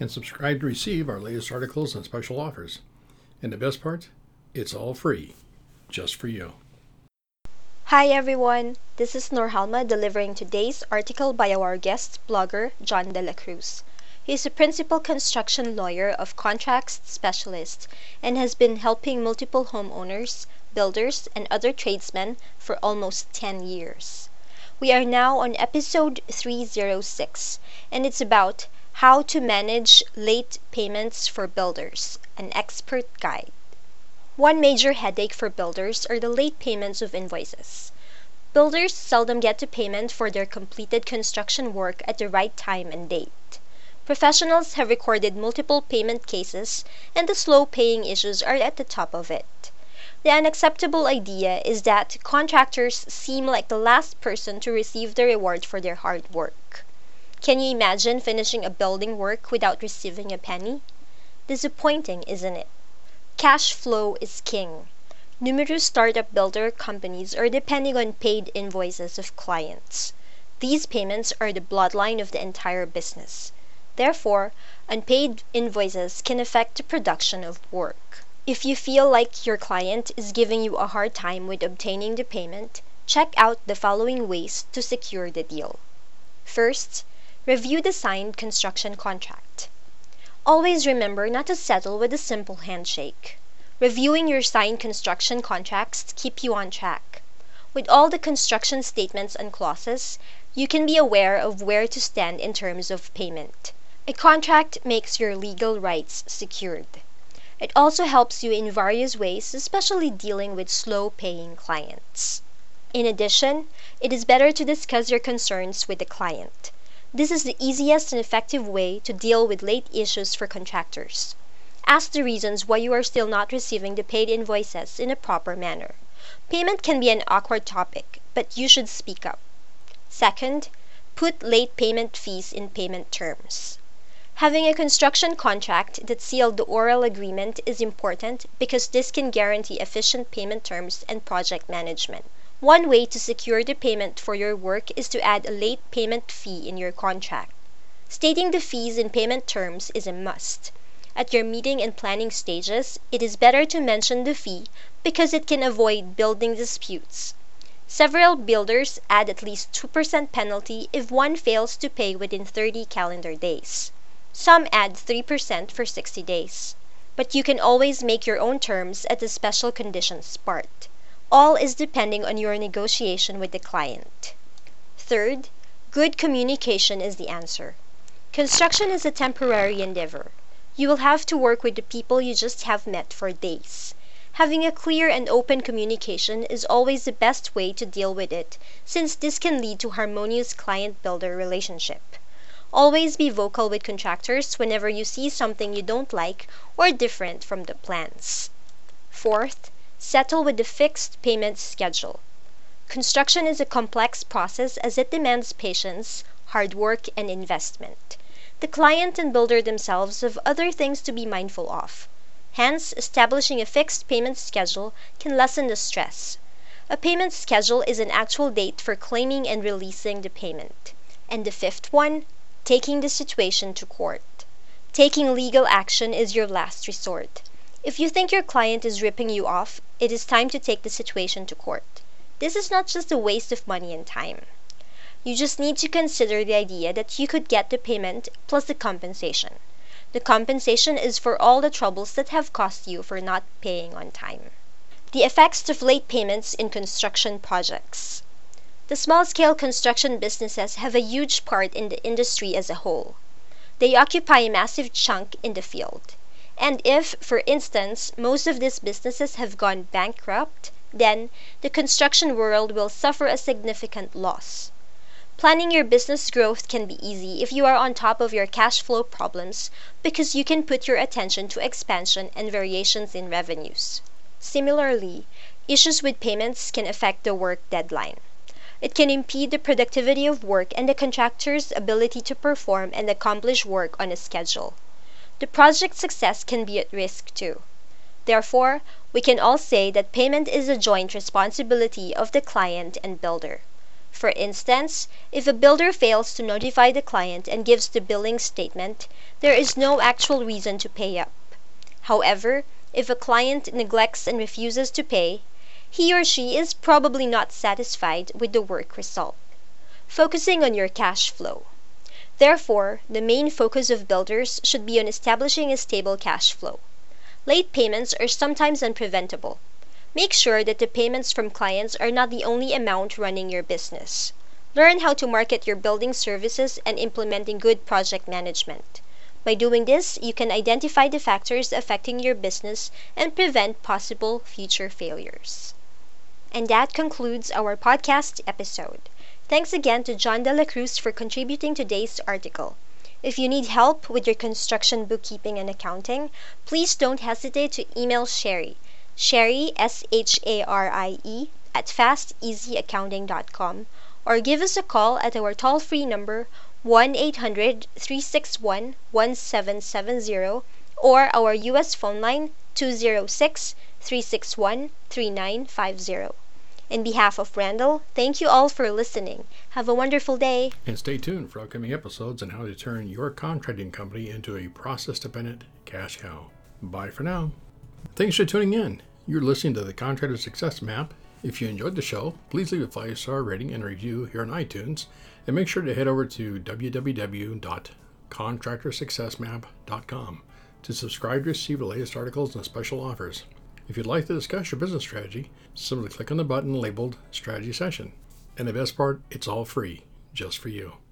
and subscribe to receive our latest articles and special offers. And the best part, it's all free, just for you. Hi everyone, this is Norhalma delivering today's article by our guest blogger John De La Cruz. He is a principal construction lawyer of contracts specialist and has been helping multiple homeowners, builders, and other tradesmen for almost 10 years. We are now on episode 306 and it's about how to Manage Late Payments for Builders, an Expert Guide. One major headache for builders are the late payments of invoices. Builders seldom get to payment for their completed construction work at the right time and date. Professionals have recorded multiple payment cases, and the slow paying issues are at the top of it. The unacceptable idea is that contractors seem like the last person to receive the reward for their hard work. Can you imagine finishing a building work without receiving a penny? Disappointing, isn't it? Cash flow is king. Numerous startup builder companies are depending on paid invoices of clients. These payments are the bloodline of the entire business. Therefore, unpaid invoices can affect the production of work. If you feel like your client is giving you a hard time with obtaining the payment, check out the following ways to secure the deal. First, Review the signed construction contract. Always remember not to settle with a simple handshake. Reviewing your signed construction contracts keep you on track. With all the construction statements and clauses, you can be aware of where to stand in terms of payment. A contract makes your legal rights secured. It also helps you in various ways, especially dealing with slow paying clients. In addition, it is better to discuss your concerns with the client. This is the easiest and effective way to deal with late issues for contractors. Ask the reasons why you are still not receiving the paid invoices in a proper manner. Payment can be an awkward topic, but you should speak up. Second, put late payment fees in payment terms. Having a construction contract that sealed the oral agreement is important because this can guarantee efficient payment terms and project management. One way to secure the payment for your work is to add a late payment fee in your contract. Stating the fees in payment terms is a must. At your meeting and planning stages, it is better to mention the fee because it can avoid building disputes. Several builders add at least 2% penalty if one fails to pay within 30 calendar days. Some add 3% for 60 days. But you can always make your own terms at the special conditions part. All is depending on your negotiation with the client. Third, good communication is the answer. Construction is a temporary endeavor. You will have to work with the people you just have met for days. Having a clear and open communication is always the best way to deal with it, since this can lead to harmonious client-builder relationship. Always be vocal with contractors whenever you see something you don't like or different from the plans. Fourth, Settle with the fixed payment schedule. Construction is a complex process as it demands patience, hard work, and investment. The client and builder themselves have other things to be mindful of. Hence, establishing a fixed payment schedule can lessen the stress. A payment schedule is an actual date for claiming and releasing the payment. And the fifth one, taking the situation to court. Taking legal action is your last resort. If you think your client is ripping you off, it is time to take the situation to court. This is not just a waste of money and time. You just need to consider the idea that you could get the payment plus the compensation. The compensation is for all the troubles that have cost you for not paying on time. The effects of late payments in construction projects. The small scale construction businesses have a huge part in the industry as a whole. They occupy a massive chunk in the field. And if, for instance, most of these businesses have gone bankrupt, then the construction world will suffer a significant loss. Planning your business growth can be easy if you are on top of your cash flow problems because you can put your attention to expansion and variations in revenues. Similarly, issues with payments can affect the work deadline. It can impede the productivity of work and the contractor's ability to perform and accomplish work on a schedule. The project's success can be at risk too. Therefore, we can all say that payment is a joint responsibility of the client and builder. For instance, if a builder fails to notify the client and gives the billing statement, there is no actual reason to pay up. However, if a client neglects and refuses to pay, he or she is probably not satisfied with the work result. Focusing on your cash flow. Therefore, the main focus of builders should be on establishing a stable cash flow. Late payments are sometimes unpreventable. Make sure that the payments from clients are not the only amount running your business. Learn how to market your building services and implementing good project management. By doing this, you can identify the factors affecting your business and prevent possible future failures. And that concludes our podcast episode. Thanks again to John De La Cruz for contributing today's article. If you need help with your construction bookkeeping and accounting, please don't hesitate to email Sharie. Sharie, S H A R I E, at fasteasyaccounting.com or give us a call at our toll free number 1 800 361 1770 or our US phone line 206 361 3950. In behalf of Randall, thank you all for listening. Have a wonderful day. And stay tuned for upcoming episodes on how to turn your contracting company into a process dependent cash cow. Bye for now. Thanks for tuning in. You're listening to the Contractor Success Map. If you enjoyed the show, please leave a five star rating and review here on iTunes. And make sure to head over to www.contractorsuccessmap.com to subscribe to receive the latest articles and special offers. If you'd like to discuss your business strategy, simply click on the button labeled Strategy Session. And the best part, it's all free, just for you.